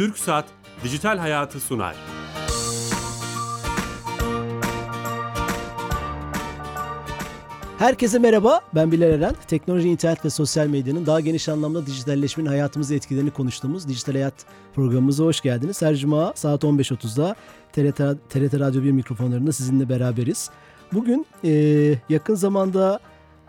Türk Saat Dijital Hayatı sunar. Herkese merhaba, ben Bilal Eren. Teknoloji, internet ve sosyal medyanın daha geniş anlamda dijitalleşmenin hayatımızı etkilerini konuştuğumuz Dijital Hayat programımıza hoş geldiniz. Her cuma saat 15.30'da TRT, TRT Radyo 1 mikrofonlarında sizinle beraberiz. Bugün e, yakın zamanda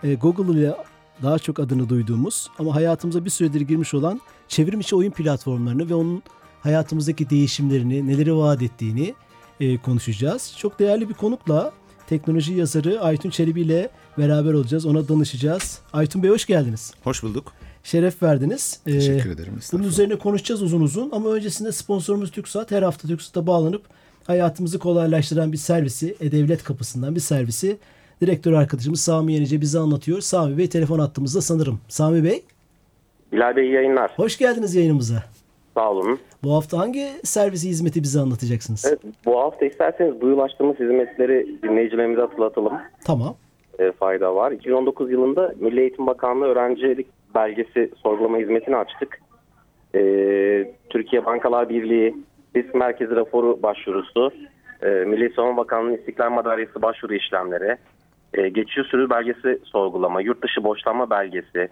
e, Google ile daha çok adını duyduğumuz ama hayatımıza bir süredir girmiş olan çevrim içi oyun platformlarını ve onun hayatımızdaki değişimlerini, neleri vaat ettiğini e, konuşacağız. Çok değerli bir konukla teknoloji yazarı Aytun Çelebi ile beraber olacağız. Ona danışacağız. Aytun Bey hoş geldiniz. Hoş bulduk. Şeref verdiniz. Ee, Teşekkür ederim. Bunun üzerine konuşacağız uzun uzun ama öncesinde sponsorumuz TürkSat her hafta TürkSat'a bağlanıp hayatımızı kolaylaştıran bir servisi, E-Devlet kapısından bir servisi direktör arkadaşımız Sami Yenice bize anlatıyor. Sami Bey telefon attığımızda sanırım. Sami Bey. Bilal Bey yayınlar. Hoş geldiniz yayınımıza. Sağ olun. Bu hafta hangi servisi hizmeti bize anlatacaksınız? Evet, bu hafta isterseniz duyulaştığımız hizmetleri dinleyicilerimize hatırlatalım. Tamam. E, fayda var. 2019 yılında Milli Eğitim Bakanlığı öğrencilik belgesi sorgulama hizmetini açtık. E, Türkiye Bankalar Birliği Risk Merkezi raporu başvurusu, e, Milli Savunma Bakanlığı İstiklal Madalyası başvuru işlemleri, e, geçici sürü belgesi sorgulama, yurt dışı borçlanma belgesi,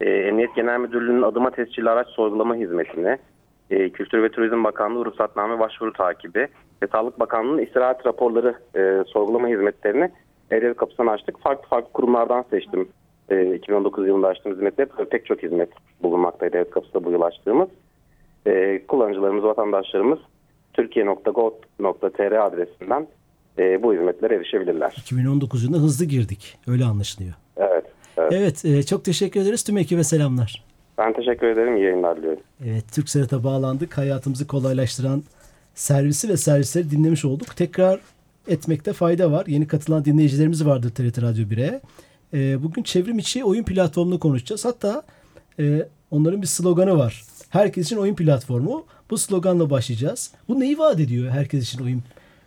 e, Emniyet Genel Müdürlüğü'nün adıma tescilli araç sorgulama hizmetini, e, Kültür ve Turizm Bakanlığı ruhsatname başvuru takibi ve Sağlık Bakanlığı'nın istirahat raporları e, sorgulama hizmetlerini e kapısını açtık. Farklı farklı kurumlardan seçtim. E, 2019 yılında açtığımız hizmetler pek çok hizmet bulunmaktaydı devlet kapısında bu yıl açtığımız. E, kullanıcılarımız, vatandaşlarımız türkiye.gov.tr adresinden e, bu hizmetlere erişebilirler. 2019 yılında hızlı girdik. Öyle anlaşılıyor. Evet. Evet, evet e, çok teşekkür ederiz. Tüm ekibe selamlar. Ben teşekkür ederim. İyi yayınlar diliyorum. Evet, Türk Serhat'a bağlandık. Hayatımızı kolaylaştıran servisi ve servisleri dinlemiş olduk. Tekrar etmekte fayda var. Yeni katılan dinleyicilerimiz vardır TRT Radyo 1'e. E, bugün çevrim içi oyun platformunu konuşacağız. Hatta e, onların bir sloganı var. Herkes için oyun platformu. Bu sloganla başlayacağız. Bu neyi vaat ediyor herkes için oyun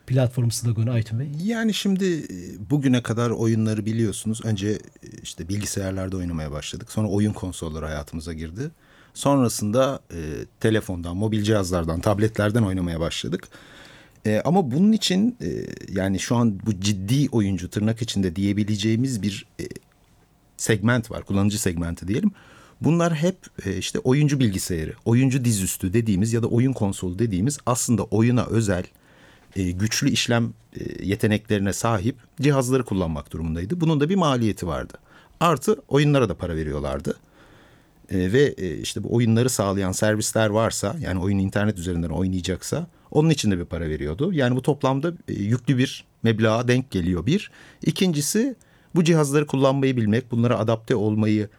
platform sloganı Aytun Bey? Yani şimdi e, bugüne kadar oyunları biliyorsunuz. Önce e, işte bilgisayarlarda oynamaya başladık. Sonra oyun konsolları hayatımıza girdi. Sonrasında e, telefondan, mobil cihazlardan, tabletlerden oynamaya başladık. E, ama bunun için e, yani şu an bu ciddi oyuncu tırnak içinde diyebileceğimiz bir e, segment var. Kullanıcı segmenti diyelim. Bunlar hep e, işte oyuncu bilgisayarı, oyuncu dizüstü dediğimiz ya da oyun konsolu dediğimiz aslında oyuna özel e, güçlü işlem e, yeteneklerine sahip cihazları kullanmak durumundaydı. Bunun da bir maliyeti vardı. Artı oyunlara da para veriyorlardı. E, ve işte bu oyunları sağlayan servisler varsa yani oyun internet üzerinden oynayacaksa onun için de bir para veriyordu. Yani bu toplamda yüklü bir meblağa denk geliyor bir. İkincisi bu cihazları kullanmayı bilmek, bunlara adapte olmayı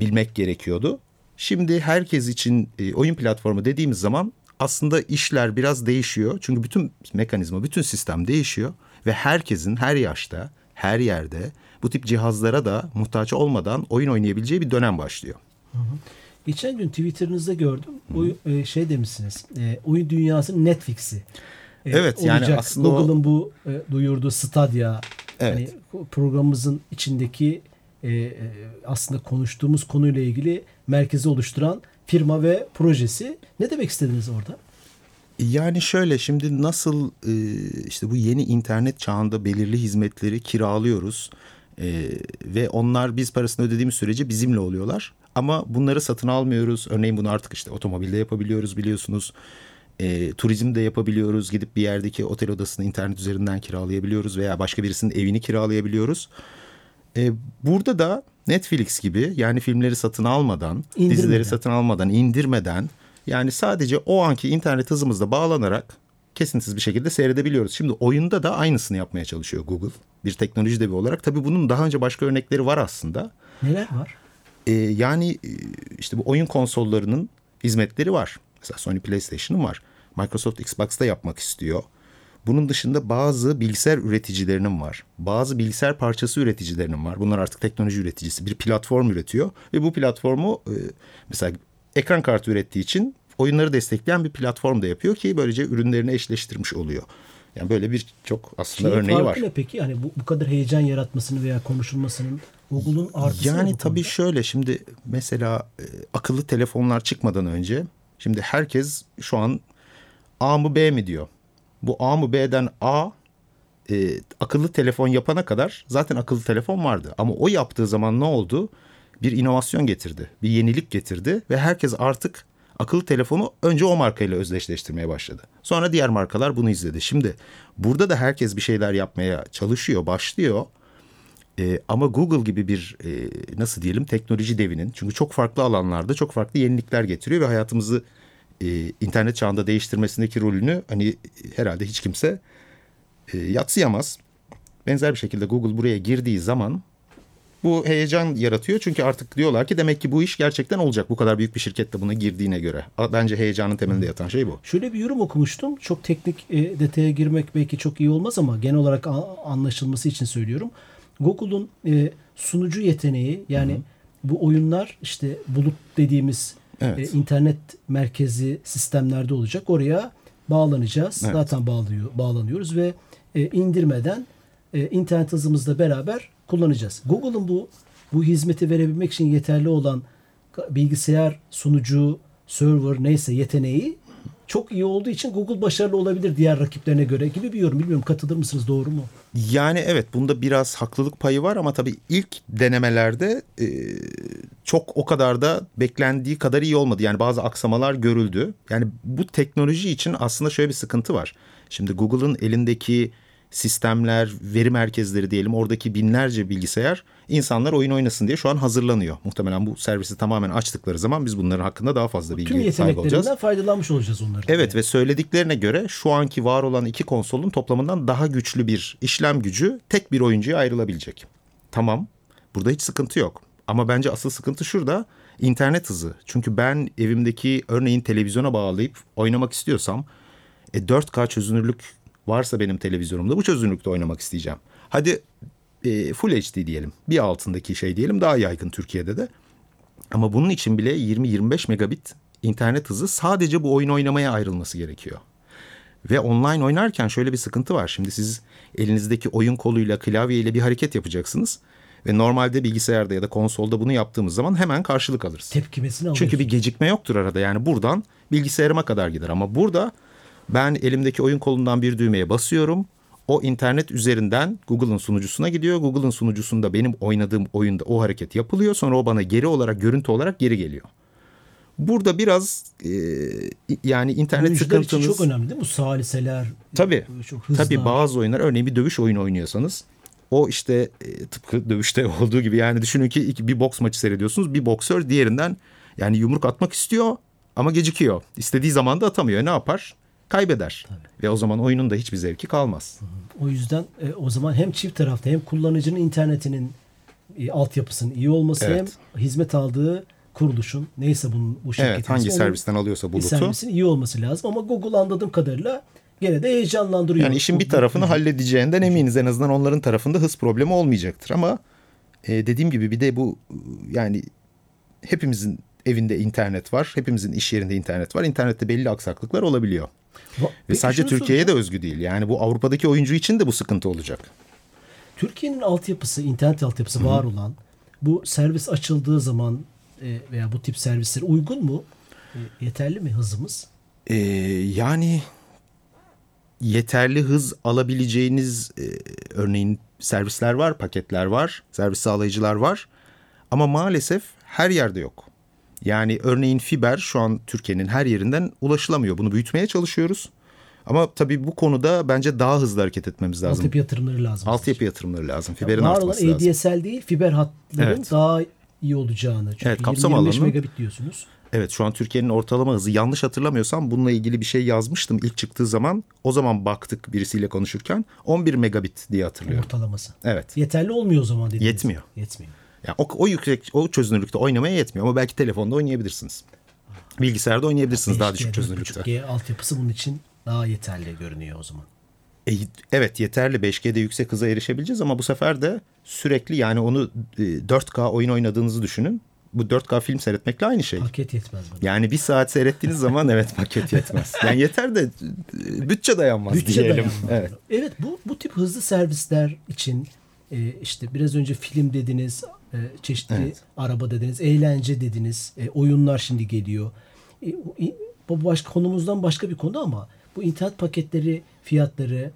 bilmek gerekiyordu. Şimdi herkes için oyun platformu dediğimiz zaman aslında işler biraz değişiyor. Çünkü bütün mekanizma, bütün sistem değişiyor ve herkesin her yaşta, her yerde bu tip cihazlara da muhtaç olmadan oyun oynayabileceği bir dönem başlıyor. Hı hı. Geçen gün Twitter'ınızda gördüm. Oyun, e, şey demişsiniz. E, oyun dünyasının Netflix'i. E, evet olacak. yani aslında Google'ın o... bu e, duyurduğu Stadia evet. hani programımızın içindeki e, e, aslında konuştuğumuz konuyla ilgili merkezi oluşturan firma ve projesi. Ne demek istediniz orada? Yani şöyle şimdi nasıl e, işte bu yeni internet çağında belirli hizmetleri kiralıyoruz e, ve onlar biz parasını ödediğimiz sürece bizimle oluyorlar. Ama bunları satın almıyoruz. Örneğin bunu artık işte otomobilde yapabiliyoruz biliyorsunuz. E, turizmde yapabiliyoruz. Gidip bir yerdeki otel odasını internet üzerinden kiralayabiliyoruz veya başka birisinin evini kiralayabiliyoruz. E, burada da Netflix gibi yani filmleri satın almadan, indirmeden. dizileri satın almadan, indirmeden yani sadece o anki internet hızımızla bağlanarak kesintisiz bir şekilde seyredebiliyoruz. Şimdi oyunda da aynısını yapmaya çalışıyor Google. Bir teknoloji devi olarak. Tabii bunun daha önce başka örnekleri var aslında. Neler var? Ee, yani e, işte bu oyun konsollarının hizmetleri var. Mesela Sony PlayStation'ın var. Microsoft Xbox'ta yapmak istiyor. Bunun dışında bazı bilgisayar üreticilerinin var. Bazı bilgisayar parçası üreticilerinin var. Bunlar artık teknoloji üreticisi. Bir platform üretiyor ve bu platformu e, mesela ekran kartı ürettiği için oyunları destekleyen bir platform da yapıyor ki böylece ürünlerini eşleştirmiş oluyor. Yani böyle bir çok aslında şey, örneği var. Ne peki? Yani bu, bu kadar heyecan yaratmasını veya konuşulmasının Google'un artısı Yani tabii konuda? şöyle şimdi mesela e, akıllı telefonlar çıkmadan önce Şimdi herkes şu an A mı B mi diyor. Bu A mı B'den A e, akıllı telefon yapana kadar zaten akıllı telefon vardı. Ama o yaptığı zaman ne oldu? Bir inovasyon getirdi, bir yenilik getirdi ve herkes artık akıllı telefonu önce o markayla özdeşleştirmeye başladı. Sonra diğer markalar bunu izledi. Şimdi burada da herkes bir şeyler yapmaya çalışıyor, başlıyor. E, ama Google gibi bir e, nasıl diyelim teknoloji devinin çünkü çok farklı alanlarda çok farklı yenilikler getiriyor ve hayatımızı e, internet çağında değiştirmesindeki rolünü hani herhalde hiç kimse e, yatsıyamaz. Benzer bir şekilde Google buraya girdiği zaman bu heyecan yaratıyor. Çünkü artık diyorlar ki demek ki bu iş gerçekten olacak. Bu kadar büyük bir şirkette buna girdiğine göre. Bence heyecanın temelinde yatan şey bu. Şöyle bir yorum okumuştum. Çok teknik e, detaya girmek belki çok iyi olmaz ama genel olarak anlaşılması için söylüyorum. Google'un e, sunucu yeteneği yani Hı-hı. bu oyunlar işte bulut dediğimiz evet. e, internet merkezi sistemlerde olacak. Oraya bağlanacağız. Evet. Zaten bağlıyor, bağlanıyoruz ve e, indirmeden e, internet hızımızla beraber kullanacağız. Google'ın bu bu hizmeti verebilmek için yeterli olan bilgisayar sunucu, server neyse yeteneği çok iyi olduğu için Google başarılı olabilir diğer rakiplerine göre gibi bir yorum. Bilmiyorum katılır mısınız doğru mu? Yani evet bunda biraz haklılık payı var ama tabii ilk denemelerde e, çok o kadar da beklendiği kadar iyi olmadı. Yani bazı aksamalar görüldü. Yani bu teknoloji için aslında şöyle bir sıkıntı var. Şimdi Google'ın elindeki sistemler, veri merkezleri diyelim oradaki binlerce bilgisayar insanlar oyun oynasın diye şu an hazırlanıyor. Muhtemelen bu servisi tamamen açtıkları zaman biz bunların hakkında daha fazla bilgi Tüm sahibi olacağız. Tüm faydalanmış olacağız onları. Evet ve söylediklerine göre şu anki var olan iki konsolun toplamından daha güçlü bir işlem gücü tek bir oyuncuya ayrılabilecek. Tamam burada hiç sıkıntı yok. Ama bence asıl sıkıntı şurada internet hızı. Çünkü ben evimdeki örneğin televizyona bağlayıp oynamak istiyorsam e, 4K çözünürlük varsa benim televizyonumda bu çözünürlükte oynamak isteyeceğim. Hadi e, Full HD diyelim. Bir altındaki şey diyelim daha yaygın Türkiye'de de. Ama bunun için bile 20-25 megabit internet hızı sadece bu oyun oynamaya ayrılması gerekiyor. Ve online oynarken şöyle bir sıkıntı var. Şimdi siz elinizdeki oyun koluyla, klavyeyle bir hareket yapacaksınız. Ve normalde bilgisayarda ya da konsolda bunu yaptığımız zaman hemen karşılık alırız. Tepkimesini alıyorsun. Çünkü bir gecikme yoktur arada. Yani buradan bilgisayarıma kadar gider. Ama burada ben elimdeki oyun kolundan bir düğmeye basıyorum. O internet üzerinden Google'ın sunucusuna gidiyor. Google'ın sunucusunda benim oynadığım oyunda o hareket yapılıyor. Sonra o bana geri olarak, görüntü olarak geri geliyor. Burada biraz e, yani internet Oyuncular sıkıntınız... için çok önemli değil mi? Bu saliseler. Tabii. Çok tabii bazı oyunlar örneğin bir dövüş oyunu oynuyorsanız o işte e, tıpkı dövüşte olduğu gibi yani düşünün ki iki, bir boks maçı seyrediyorsunuz. Bir boksör diğerinden yani yumruk atmak istiyor ama gecikiyor. İstediği zaman da atamıyor. Ne yapar? Kaybeder. Tabii. Ve o zaman oyunun da hiçbir zevki kalmaz. O yüzden e, o zaman hem çift tarafta hem kullanıcının internetinin e, altyapısının iyi olması evet. hem hizmet aldığı kuruluşun neyse bunun bu şirketin evet, hangi servisten alıyorsa bulutu servisin iyi olması lazım ama Google anladığım kadarıyla gene de heyecanlandırıyor. Yani işin bir tarafını halledeceğinden eminiz en azından onların tarafında hız problemi olmayacaktır ama e, dediğim gibi bir de bu yani hepimizin evinde internet var. Hepimizin iş yerinde internet var. İnternette belli aksaklıklar olabiliyor. Ve Peki sadece Türkiye'ye de özgü değil. Yani bu Avrupa'daki oyuncu için de bu sıkıntı olacak. Türkiye'nin altyapısı, internet altyapısı Hı-hı. var olan bu servis açıldığı zaman e, veya bu tip servisler uygun mu? E, yeterli mi hızımız? Ee, yani yeterli hız alabileceğiniz e, örneğin servisler var, paketler var, servis sağlayıcılar var. Ama maalesef her yerde yok. Yani örneğin fiber şu an Türkiye'nin her yerinden ulaşılamıyor. Bunu büyütmeye çalışıyoruz. Ama tabii bu konuda bence daha hızlı hareket etmemiz lazım. Altyapı yatırımları lazım. Altyapı yatırımları lazım. Fiberin yani artması lazım. ADSL değil fiber hatların evet. daha iyi olacağını. Çünkü evet, kapsam 25 megabit diyorsunuz. Evet şu an Türkiye'nin ortalama hızı yanlış hatırlamıyorsam bununla ilgili bir şey yazmıştım ilk çıktığı zaman. O zaman baktık birisiyle konuşurken 11 megabit diye hatırlıyorum. Ortalaması. Evet. Yeterli olmuyor o zaman dediniz. Yetmiyor. Yetmiyor. Yani o, o yüksek o çözünürlükte oynamaya yetmiyor ama belki telefonda oynayabilirsiniz. Bilgisayarda oynayabilirsiniz daha düşük çözünürlükte. 5G altyapısı bunun için daha yeterli görünüyor o zaman. E, evet yeterli 5G'de yüksek hıza erişebileceğiz ama bu sefer de sürekli yani onu 4K e, oyun oynadığınızı düşünün. Bu 4K film seyretmekle aynı şey. Paket yetmez bana. Yani bir saat seyrettiğiniz zaman evet paket yetmez. Yani yeter de e, bütçe dayanmaz bütçe diyelim. Dayanmaz. Evet. Evet bu bu tip hızlı servisler için e, işte biraz önce film dediniz, e, çeşitli evet. araba dediniz, eğlence dediniz, e, oyunlar şimdi geliyor. E, bu başka konumuzdan başka bir konu ama bu internet paketleri fiyatları,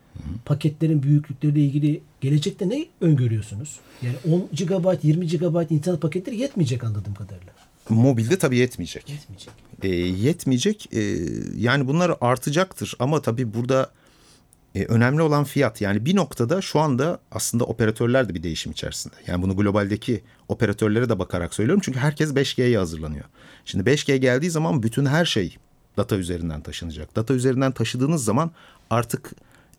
paketlerin büyüklükleriyle ilgili gelecekte ne öngörüyorsunuz? Yani 10 GB, 20 GB internet paketleri yetmeyecek anladığım kadarıyla. Mobilde tabii yetmeyecek. Yetmeyecek. E, yetmeyecek. E, yani bunlar artacaktır ama tabii burada e, önemli olan fiyat. Yani bir noktada şu anda aslında operatörler de bir değişim içerisinde. Yani bunu globaldeki operatörlere de bakarak söylüyorum. Çünkü herkes 5G'ye hazırlanıyor. Şimdi 5G geldiği zaman bütün her şey data üzerinden taşınacak. Data üzerinden taşıdığınız zaman artık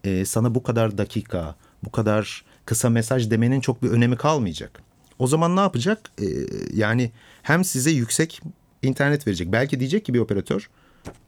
e, sana bu kadar dakika, bu kadar kısa mesaj demenin çok bir önemi kalmayacak. O zaman ne yapacak? E, yani hem size yüksek internet verecek. Belki diyecek ki bir operatör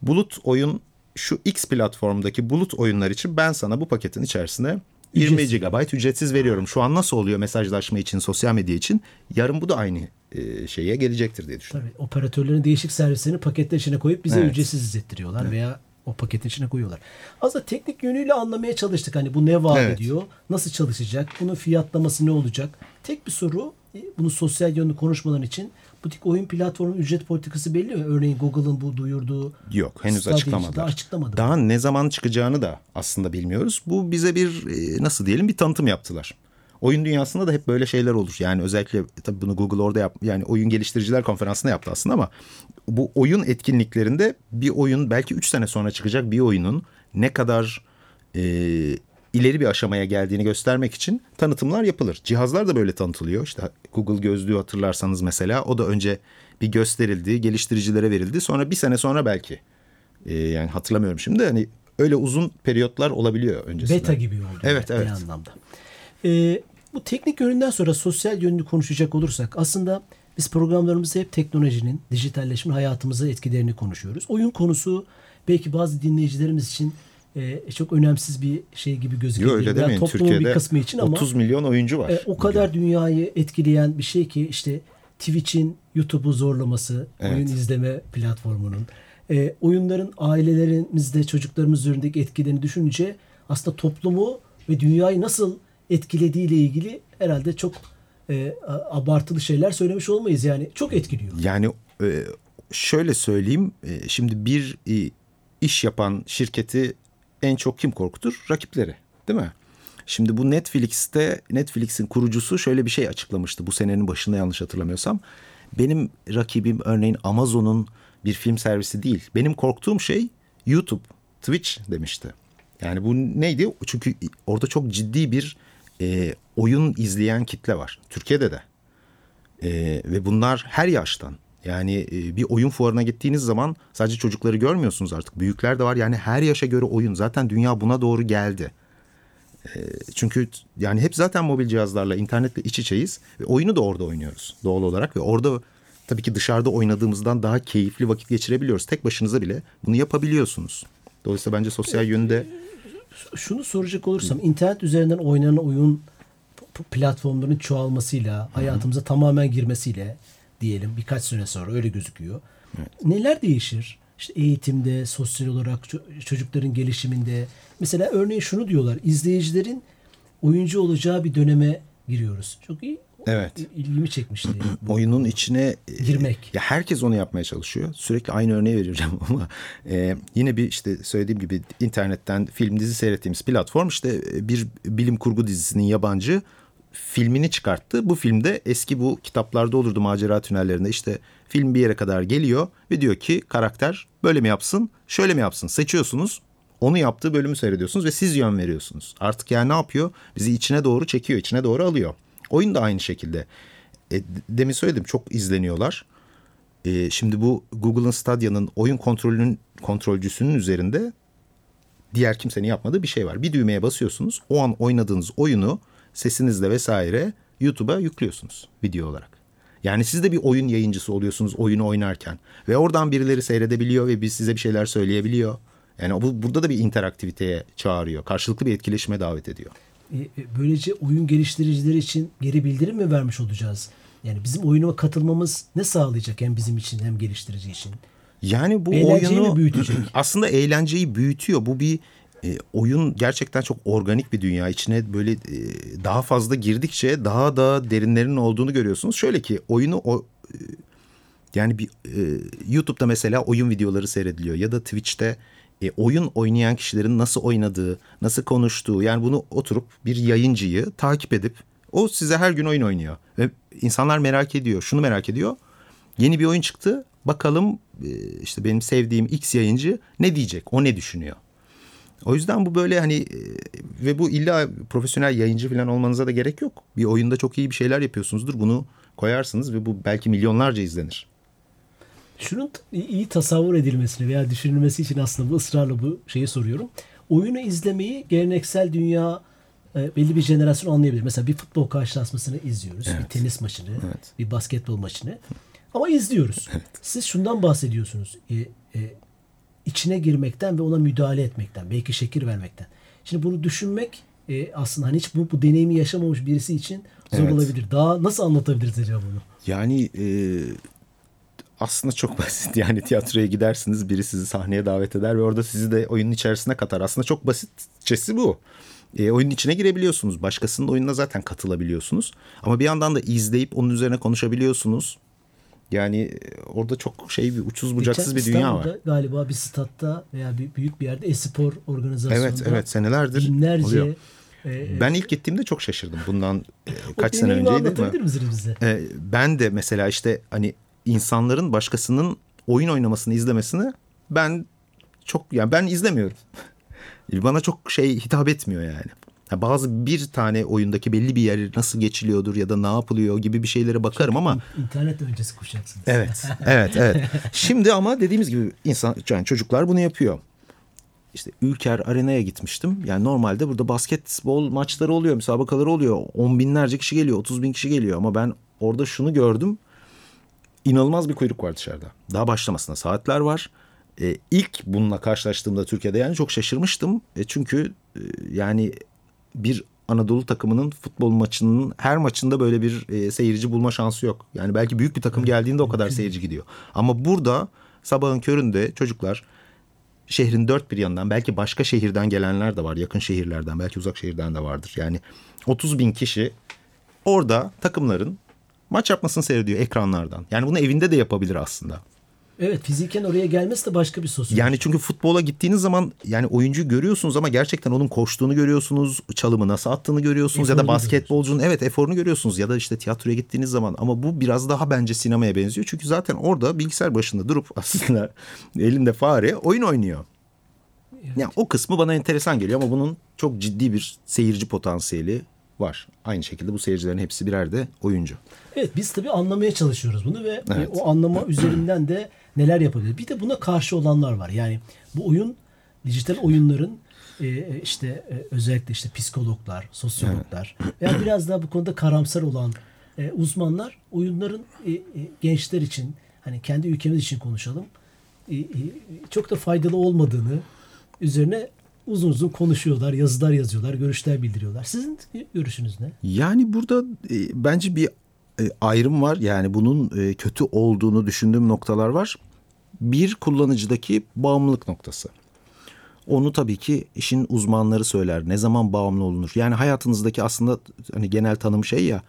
bulut oyun şu X platformdaki bulut oyunlar için ben sana bu paketin içerisine 20 Ücretsiz. GB ücretsiz veriyorum. Şu an nasıl oluyor mesajlaşma için, sosyal medya için? Yarın bu da aynı e, şeye gelecektir diye düşünüyorum. Tabii operatörlerin değişik servislerini paketler içine koyup bize Evet. ücretsiz izlettiriyorlar veya o paketin içine koyuyorlar. Aslında teknik yönüyle anlamaya çalıştık. Hani bu ne vaat Evet. ediyor? Nasıl çalışacak? Bunun fiyatlaması ne olacak? Tek bir soru bunu sosyal yönlü konuşmaların için butik oyun platformunun ücret politikası belli mi? Örneğin Google'ın bu duyurduğu Yok henüz açıklamadılar. Açıklamadı. Daha ne zaman çıkacağını da aslında bilmiyoruz. Bu bize bir e, nasıl diyelim bir tanıtım yaptılar. Oyun dünyasında da hep böyle şeyler olur. Yani özellikle e, tabii bunu Google orada yap yani oyun geliştiriciler konferansında yaptı aslında ama bu oyun etkinliklerinde bir oyun belki 3 sene sonra çıkacak bir oyunun ne kadar e, ileri bir aşamaya geldiğini göstermek için tanıtımlar yapılır. Cihazlar da böyle tanıtılıyor. İşte Google gözlüğü hatırlarsanız mesela o da önce bir gösterildi, geliştiricilere verildi. Sonra bir sene sonra belki e, yani hatırlamıyorum şimdi hani öyle uzun periyotlar olabiliyor öncesinde. Beta gibi oldu. Evet, yani evet. Bir anlamda. Ee, bu teknik yönünden sonra sosyal yönlü konuşacak olursak aslında biz programlarımızda hep teknolojinin, dijitalleşmenin hayatımıza etkilerini konuşuyoruz. Oyun konusu belki bazı dinleyicilerimiz için e, çok önemsiz bir şey gibi gözüküyor. Öyle demeyin. toplumun Türkiye'de bir kısmı için ama 30 milyon oyuncu var. e, o kadar dünyayı etkileyen bir şey ki işte Twitch'in YouTube'u zorlaması, Evet. oyun izleme platformunun, e, oyunların ailelerimizde, çocuklarımız üzerindeki etkilerini düşününce aslında toplumu ve dünyayı nasıl etkilediğiyle ilgili herhalde çok e, abartılı şeyler söylemiş olmayız. Yani çok etkiliyor. Yani e, şöyle söyleyeyim. e, Şimdi bir e, iş yapan şirketi en çok kim korkutur? Rakipleri, değil mi? Şimdi bu Netflix'te Netflix'in kurucusu şöyle bir şey açıklamıştı bu senenin başında yanlış hatırlamıyorsam. Benim rakibim örneğin Amazon'un bir film servisi değil. Benim korktuğum şey YouTube, Twitch demişti. Yani bu neydi? Çünkü orada çok ciddi bir e, oyun izleyen kitle var. Türkiye'de de. Ee, ve bunlar her yaştan. Yani e, bir oyun fuarına gittiğiniz zaman sadece çocukları görmüyorsunuz artık. Büyükler de var. Yani her yaşa göre oyun. Zaten dünya buna doğru geldi. Ee, çünkü yani hep zaten mobil cihazlarla, internetle iç içeyiz. Ve oyunu da orada oynuyoruz doğal olarak. Ve orada tabii ki dışarıda oynadığımızdan daha keyifli vakit geçirebiliyoruz. Tek başınıza bile bunu yapabiliyorsunuz. Dolayısıyla bence sosyal yönde Şunu soracak olursam internet üzerinden oynanan oyun platformların çoğalmasıyla, hayatımıza tamamen girmesiyle diyelim birkaç sene sonra öyle gözüküyor. Neler değişir? İşte eğitimde, sosyal olarak ço- çocukların gelişiminde. Mesela örneğin şunu diyorlar. izleyicilerin oyuncu olacağı bir döneme giriyoruz. Çok iyi. Evet. ilgimi çekmişti. oyunun içine e, Girmek. Ya herkes onu yapmaya çalışıyor. Sürekli aynı örneği vereceğim ama e, yine bir işte söylediğim gibi internetten film dizi seyrettiğimiz platform işte e, bir bilim kurgu dizisinin yabancı filmini çıkarttı. Bu filmde eski bu kitaplarda olurdu macera tünellerinde işte film bir yere kadar geliyor ve diyor ki karakter böyle mi yapsın şöyle mi yapsın seçiyorsunuz. Onu yaptığı bölümü seyrediyorsunuz ve siz yön veriyorsunuz. Artık yani ne yapıyor? Bizi içine doğru çekiyor, içine doğru alıyor. Oyun da aynı şekilde. E, demin söyledim çok izleniyorlar. E, şimdi bu Google'ın Stadia'nın oyun kontrolünün kontrolcüsünün üzerinde diğer kimsenin yapmadığı bir şey var. Bir düğmeye basıyorsunuz. O an oynadığınız oyunu sesinizle vesaire YouTube'a yüklüyorsunuz video olarak. Yani siz de bir oyun yayıncısı oluyorsunuz oyunu oynarken. Ve oradan birileri seyredebiliyor ve biz size bir şeyler söyleyebiliyor. Yani bu burada da bir interaktiviteye çağırıyor. Karşılıklı bir etkileşime davet ediyor. E, e, Böylece oyun geliştiricileri için geri bildirim mi vermiş olacağız? Yani bizim oyuna katılmamız ne sağlayacak hem bizim için hem geliştirici için? Yani bu Eğlenceyi oyunu mi büyütecek? aslında eğlenceyi büyütüyor. Bu bir e, oyun gerçekten çok organik bir dünya. İçine böyle e, daha fazla girdikçe daha da derinlerin olduğunu görüyorsunuz. Şöyle ki oyunu o e, Yani bir e, YouTube'da mesela oyun videoları seyrediliyor ya da Twitch'te e, oyun oynayan kişilerin nasıl oynadığı, nasıl konuştuğu yani bunu oturup bir yayıncıyı takip edip o size her gün oyun oynuyor ve insanlar merak ediyor. Şunu merak ediyor. Yeni bir oyun çıktı. Bakalım e, işte benim sevdiğim X yayıncı ne diyecek? O ne düşünüyor? O yüzden bu böyle hani e, ve bu illa profesyonel yayıncı falan olmanıza da gerek yok. Bir oyunda çok iyi bir şeyler yapıyorsunuzdur. Bunu koyarsınız ve bu belki milyonlarca izlenir. Şunun iyi tasavvur edilmesini veya düşünülmesi için aslında bu ısrarla bu şeyi soruyorum. Oyunu izlemeyi geleneksel dünya e, belli bir jenerasyon anlayabilir. Mesela bir futbol karşılaşmasını izliyoruz. Evet. Bir tenis maçını, evet. bir basketbol maçını. Ama izliyoruz. Evet. Siz şundan bahsediyorsunuz. E, e, içine girmekten ve ona müdahale etmekten. Belki şekil vermekten. Şimdi bunu düşünmek e, aslında hani hiç bu, bu deneyimi yaşamamış birisi için zor evet. olabilir. Daha nasıl anlatabiliriz acaba bunu? Yani e, aslında çok basit. Yani tiyatroya gidersiniz biri sizi sahneye davet eder ve orada sizi de oyunun içerisine katar. Aslında çok basitçesi bu. E, oyunun içine girebiliyorsunuz. Başkasının oyununa zaten katılabiliyorsunuz. Ama bir yandan da izleyip onun üzerine konuşabiliyorsunuz. Yani e, orada çok şey bir uçsuz bucaksız Geçen bir dünya var. galiba bir statta veya bir büyük bir yerde espor organizasyonunda. Evet evet senelerdir binlerce oluyor. E, ben ilk gittiğimde çok şaşırdım. Bundan e, kaç sene önceydi. Anlatabilir misiniz bize? E, ben de mesela işte hani insanların başkasının oyun oynamasını izlemesini ben çok yani ben izlemiyorum. Bana çok şey hitap etmiyor yani. Bazı bir tane oyundaki belli bir yer nasıl geçiliyordur ya da ne yapılıyor gibi bir şeylere bakarım ama internet öncesi kuşaksınız. Evet. Evet, evet. Şimdi ama dediğimiz gibi insan yani çocuklar bunu yapıyor. İşte Ülker Arena'ya gitmiştim. Yani normalde burada basketbol maçları oluyor, müsabakaları oluyor. On binlerce kişi geliyor, otuz bin kişi geliyor. Ama ben orada şunu gördüm inanılmaz bir kuyruk var dışarıda. Daha başlamasına saatler var. E, ilk bununla karşılaştığımda Türkiye'de yani çok şaşırmıştım. E, çünkü e, yani bir Anadolu takımının futbol maçının her maçında böyle bir e, seyirci bulma şansı yok. Yani belki büyük bir takım geldiğinde o kadar seyirci gidiyor. Ama burada sabahın köründe çocuklar şehrin dört bir yanından belki başka şehirden gelenler de var. Yakın şehirlerden belki uzak şehirden de vardır. Yani 30 bin kişi orada takımların maç yapmasını seyrediyor ekranlardan. Yani bunu evinde de yapabilir aslında. Evet fiziken oraya gelmesi de başka bir sosyoloji. Yani çünkü futbola gittiğiniz zaman yani oyuncu görüyorsunuz ama gerçekten onun koştuğunu görüyorsunuz, çalımı nasıl attığını görüyorsunuz eforunu ya da basketbolcunun evet eforunu görüyorsunuz ya da işte tiyatroya gittiğiniz zaman ama bu biraz daha bence sinemaya benziyor. Çünkü zaten orada bilgisayar başında durup aslında elinde fare oyun oynuyor. Evet. Yani o kısmı bana enteresan geliyor ama bunun çok ciddi bir seyirci potansiyeli var. Aynı şekilde bu seyircilerin hepsi birer de oyuncu. Evet biz tabii anlamaya çalışıyoruz bunu ve e, evet. o anlama üzerinden de neler yapabilir. Bir de buna karşı olanlar var. Yani bu oyun dijital oyunların e, e, işte özellikle işte psikologlar, sosyologlar evet. veya biraz daha bu konuda karamsar olan uzmanlar oyunların gençler için hani kendi ülkemiz için konuşalım çok da faydalı olmadığını üzerine uzun uzun konuşuyorlar, yazılar yazıyorlar, görüşler bildiriyorlar. Sizin görüşünüz ne? Yani burada e, bence bir e, ayrım var. Yani bunun e, kötü olduğunu düşündüğüm noktalar var. Bir kullanıcıdaki bağımlılık noktası. Onu tabii ki işin uzmanları söyler. Ne zaman bağımlı olunur? Yani hayatınızdaki aslında hani genel tanım şey ya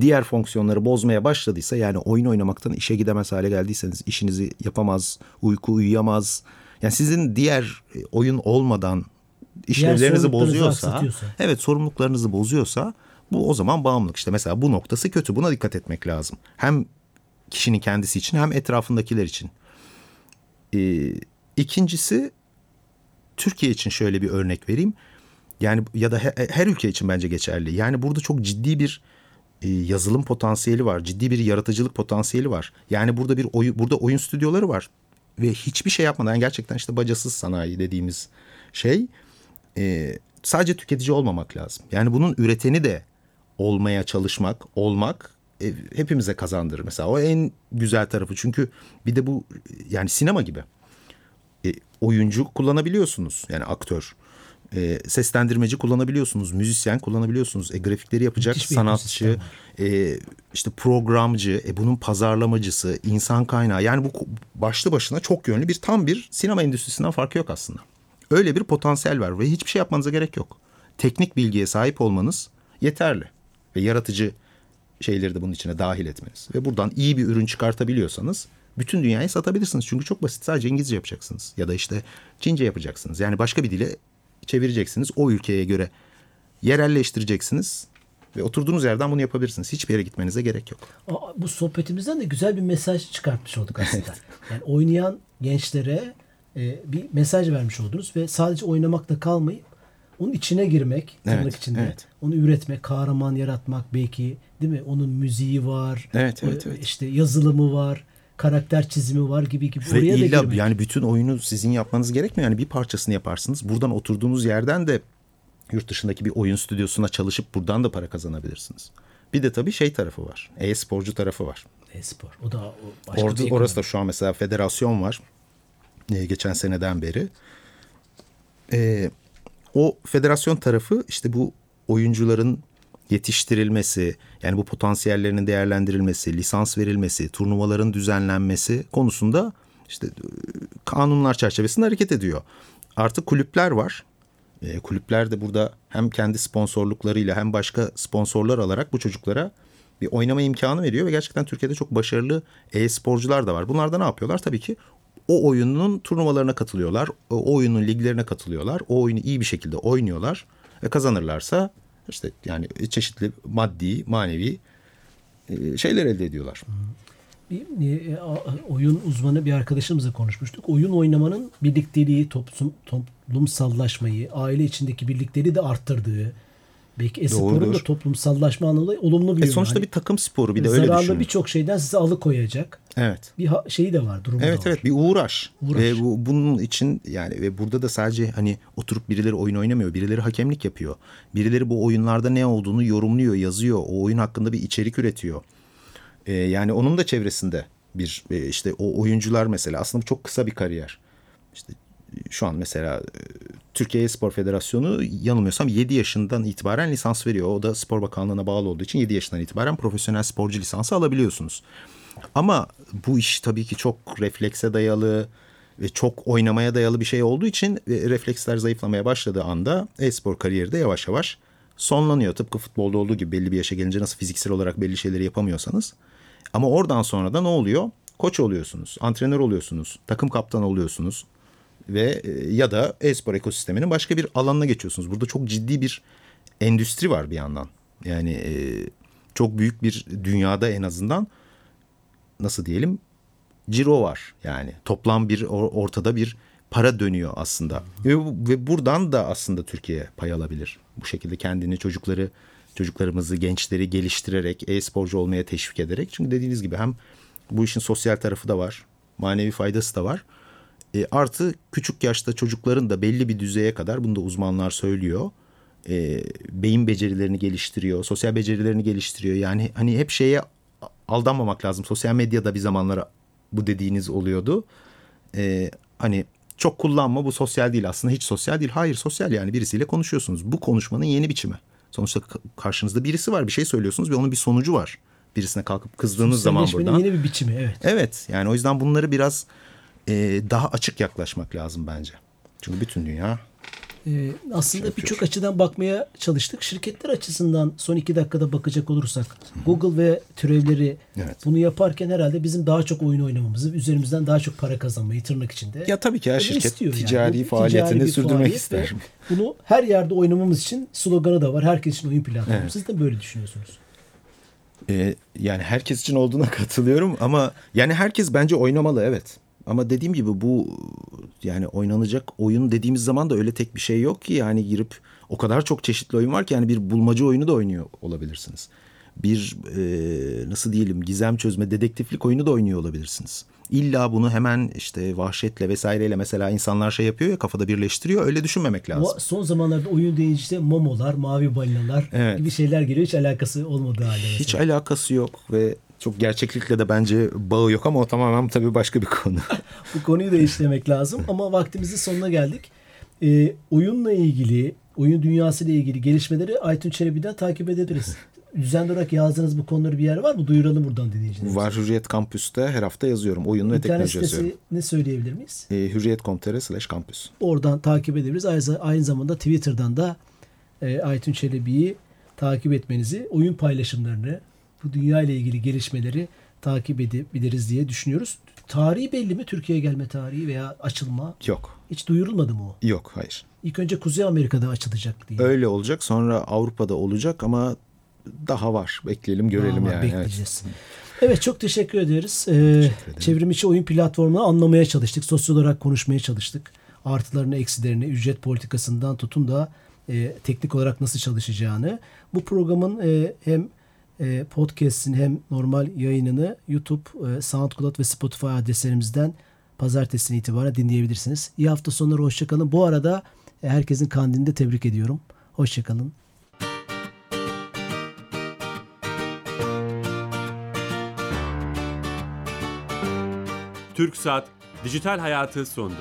diğer fonksiyonları bozmaya başladıysa yani oyun oynamaktan işe gidemez hale geldiyseniz işinizi yapamaz, uyku uyuyamaz, yani sizin diğer e, oyun olmadan işlevlerinizi bozuyorsa, evet sorumluluklarınızı bozuyorsa bu o zaman bağımlılık. İşte mesela bu noktası kötü. Buna dikkat etmek lazım. Hem kişinin kendisi için hem etrafındakiler için. Ee, ikincisi Türkiye için şöyle bir örnek vereyim. Yani ya da her, her ülke için bence geçerli. Yani burada çok ciddi bir e, yazılım potansiyeli var. Ciddi bir yaratıcılık potansiyeli var. Yani burada bir oy, burada oyun stüdyoları var ve hiçbir şey yapmadan gerçekten işte bacasız sanayi dediğimiz şey e, sadece tüketici olmamak lazım. Yani bunun üreteni de olmaya çalışmak, olmak e, hepimize kazandırır. Mesela o en güzel tarafı çünkü bir de bu yani sinema gibi. E, oyuncu kullanabiliyorsunuz yani aktör. E, seslendirmeci kullanabiliyorsunuz, müzisyen kullanabiliyorsunuz, e, grafikleri yapacak sanatçı, e, işte programcı, e, bunun pazarlamacısı, insan kaynağı. Yani bu başlı başına çok yönlü bir tam bir sinema endüstrisinden farkı yok aslında. Öyle bir potansiyel var ve hiçbir şey yapmanıza gerek yok. Teknik bilgiye sahip olmanız yeterli ve yaratıcı şeyleri de bunun içine dahil etmeniz ve buradan iyi bir ürün çıkartabiliyorsanız bütün dünyaya satabilirsiniz. Çünkü çok basit sadece İngilizce yapacaksınız ya da işte Çince yapacaksınız. Yani başka bir dile çevireceksiniz. O ülkeye göre yerelleştireceksiniz ve oturduğunuz yerden bunu yapabilirsiniz. Hiçbir yere gitmenize gerek yok. Bu sohbetimizden de güzel bir mesaj çıkartmış olduk aslında. Yani oynayan gençlere e, bir mesaj vermiş oldunuz ve sadece oynamakla kalmayıp onun içine girmek, tırnak Evet, içinde, evet. onu üretmek, kahraman yaratmak belki, değil mi? Onun müziği var, Evet, evet, e, evet. işte yazılımı var, karakter çizimi var gibi gibi. Ve Oraya da illa girmek. yani bütün oyunu sizin yapmanız gerekmiyor. Yani bir parçasını yaparsınız. Buradan oturduğunuz yerden de yurt dışındaki bir oyun stüdyosuna çalışıp buradan da para kazanabilirsiniz. Bir de tabii şey tarafı var. E-sporcu tarafı var. E-spor. O da o başka Orada, bir orası da şu an mesela federasyon var. Ee, geçen seneden beri. Ee, o federasyon tarafı işte bu oyuncuların yetiştirilmesi, yani bu potansiyellerinin değerlendirilmesi, lisans verilmesi, turnuvaların düzenlenmesi konusunda işte e, kanunlar çerçevesinde hareket ediyor. Artık kulüpler var. E, kulüpler de burada hem kendi sponsorluklarıyla hem başka sponsorlar alarak bu çocuklara bir oynama imkanı veriyor ve gerçekten Türkiye'de çok başarılı e-sporcular da var. Bunlar da ne yapıyorlar? Tabii ki o oyunun turnuvalarına katılıyorlar. O oyunun liglerine katılıyorlar. O oyunu iyi bir şekilde oynuyorlar ve kazanırlarsa işte yani çeşitli maddi, manevi e, şeyler elde ediyorlar. Bir e, a- oyun uzmanı bir arkadaşımızla konuşmuştuk. Oyun oynamanın birlikteliği, toplum, toplumsallaşmayı, aile içindeki birlikleri de arttırdığı, belki e-sporun da toplumsallaşma anlamında olumlu bir E yönü. sonuçta Hani bir takım sporu bir de öyle zararlı düşünün. birçok şeyden sizi alıkoyacak Evet. bir şeyi de var, durumu Evet var. evet bir uğraş. Uğraş. Ve bu, bunun için yani ve burada da sadece hani oturup birileri oyun oynamıyor. Birileri hakemlik yapıyor. Birileri bu oyunlarda ne olduğunu yorumluyor, yazıyor. O oyun hakkında bir içerik üretiyor. Ee, yani onun da çevresinde bir e, işte o oyuncular mesela aslında bu çok kısa bir kariyer. İşte şu an mesela e, Türkiye Spor Federasyonu yanılmıyorsam 7 yaşından itibaren lisans veriyor. O da Spor Bakanlığı'na bağlı olduğu için 7 yaşından itibaren profesyonel sporcu lisansı alabiliyorsunuz. Ama bu iş tabii ki çok reflekse dayalı ve çok oynamaya dayalı bir şey olduğu için e, refleksler zayıflamaya başladığı anda e-spor kariyeri de yavaş yavaş sonlanıyor. Tıpkı futbolda olduğu gibi belli bir yaşa gelince nasıl fiziksel olarak belli şeyleri yapamıyorsanız. Ama oradan sonra da ne oluyor? Koç oluyorsunuz, antrenör oluyorsunuz, takım kaptanı oluyorsunuz ve e, ya da e-spor ekosisteminin başka bir alanına geçiyorsunuz. Burada çok ciddi bir endüstri var bir yandan. Yani e, çok büyük bir dünyada en azından nasıl diyelim ciro var. Yani toplam bir or- ortada bir para dönüyor aslında. Ve, ve buradan da aslında Türkiye pay alabilir. Bu şekilde kendini çocukları çocuklarımızı gençleri geliştirerek e-sporcu olmaya teşvik ederek. Çünkü dediğiniz gibi hem bu işin sosyal tarafı da var manevi faydası da var e, artı küçük yaşta çocukların da belli bir düzeye kadar bunu da uzmanlar söylüyor e, beyin becerilerini geliştiriyor, sosyal becerilerini geliştiriyor. Yani hani hep şeye aldanmamak lazım. Sosyal medyada bir zamanlara bu dediğiniz oluyordu. E, hani çok kullanma bu sosyal değil aslında hiç sosyal değil. Hayır sosyal yani birisiyle konuşuyorsunuz. Bu konuşmanın yeni biçimi. Sonuçta karşınızda birisi var bir şey söylüyorsunuz ve onun bir sonucu var. Birisine kalkıp kızdığınız zaman buradan. yeni bir biçimi evet. Evet yani o yüzden bunları biraz e, daha açık yaklaşmak lazım bence. Çünkü bütün dünya Ee, aslında yapıyor. birçok açıdan bakmaya çalıştık. Şirketler açısından son iki dakikada bakacak olursak Google ve türevleri Evet. bunu yaparken herhalde bizim daha çok oyun oynamamızı, üzerimizden daha çok para kazanmayı tırnak içinde. Ya tabii ki her şirket yani. ticari bir faaliyetini ticari sürdürmek faaliyet ister. Bunu her yerde oynamamız için sloganı da var. Herkes için oyun platformu. Evet. Siz de böyle düşünüyorsunuz. Ee, yani herkes için olduğuna katılıyorum ama yani herkes bence oynamalı evet. Ama dediğim gibi bu yani oynanacak oyun dediğimiz zaman da öyle tek bir şey yok ki yani girip o kadar çok çeşitli oyun var ki yani bir bulmaca oyunu da oynuyor olabilirsiniz. Bir e, nasıl diyelim gizem çözme dedektiflik oyunu da oynuyor olabilirsiniz. İlla bunu hemen işte vahşetle vesaireyle mesela insanlar şey yapıyor ya kafada birleştiriyor öyle düşünmemek lazım. Son zamanlarda oyun deyince işte momolar, mavi balinalar Evet. gibi şeyler geliyor. Hiç alakası olmadığı halde. mesela. Hiç alakası yok ve çok gerçeklikle de bence bağı yok ama o tamamen tabii başka bir konu. Bu konuyu da işlemek lazım ama vaktimizin sonuna geldik. Ee, oyunla ilgili, oyun dünyasıyla ilgili gelişmeleri Aytun Çelebi'den takip edebiliriz. Düzenli olarak yazdığınız bu konuları bir yer var mı? Duyuralım buradan dinleyicilerimize. Var Hürriyet Kampüs'te her hafta yazıyorum. Oyun ve İnternet teknoloji yazıyorum. sitesini söyleyebilir miyiz? E, Hürriyet.com.tr slash kampüs. Oradan takip edebiliriz. Aynı, aynı zamanda Twitter'dan da e, Aytun Çelebi'yi takip etmenizi, oyun paylaşımlarını, bu dünya ile ilgili gelişmeleri takip edebiliriz diye düşünüyoruz. Tarihi belli mi? Türkiye'ye gelme tarihi veya açılma? Yok. Hiç duyurulmadı mı o? Yok hayır. İlk önce Kuzey Amerika'da açılacak diye. Öyle olacak sonra Avrupa'da olacak ama daha var. Bekleyelim görelim Ama yani. Bekleyeceğiz. Evet. çok teşekkür ederiz. Ee, çevrim içi oyun platformunu anlamaya çalıştık. Sosyal olarak konuşmaya çalıştık. Artılarını, eksilerini, ücret politikasından tutun da e, teknik olarak nasıl çalışacağını. Bu programın e, hem e, podcast'in hem normal yayınını YouTube, e, SoundCloud ve Spotify adreslerimizden pazartesiden itibaren dinleyebilirsiniz. İyi hafta sonları, hoşçakalın. Bu arada e, herkesin kandilini de tebrik ediyorum. Hoşçakalın. Türk Saat Dijital Hayatı sondu.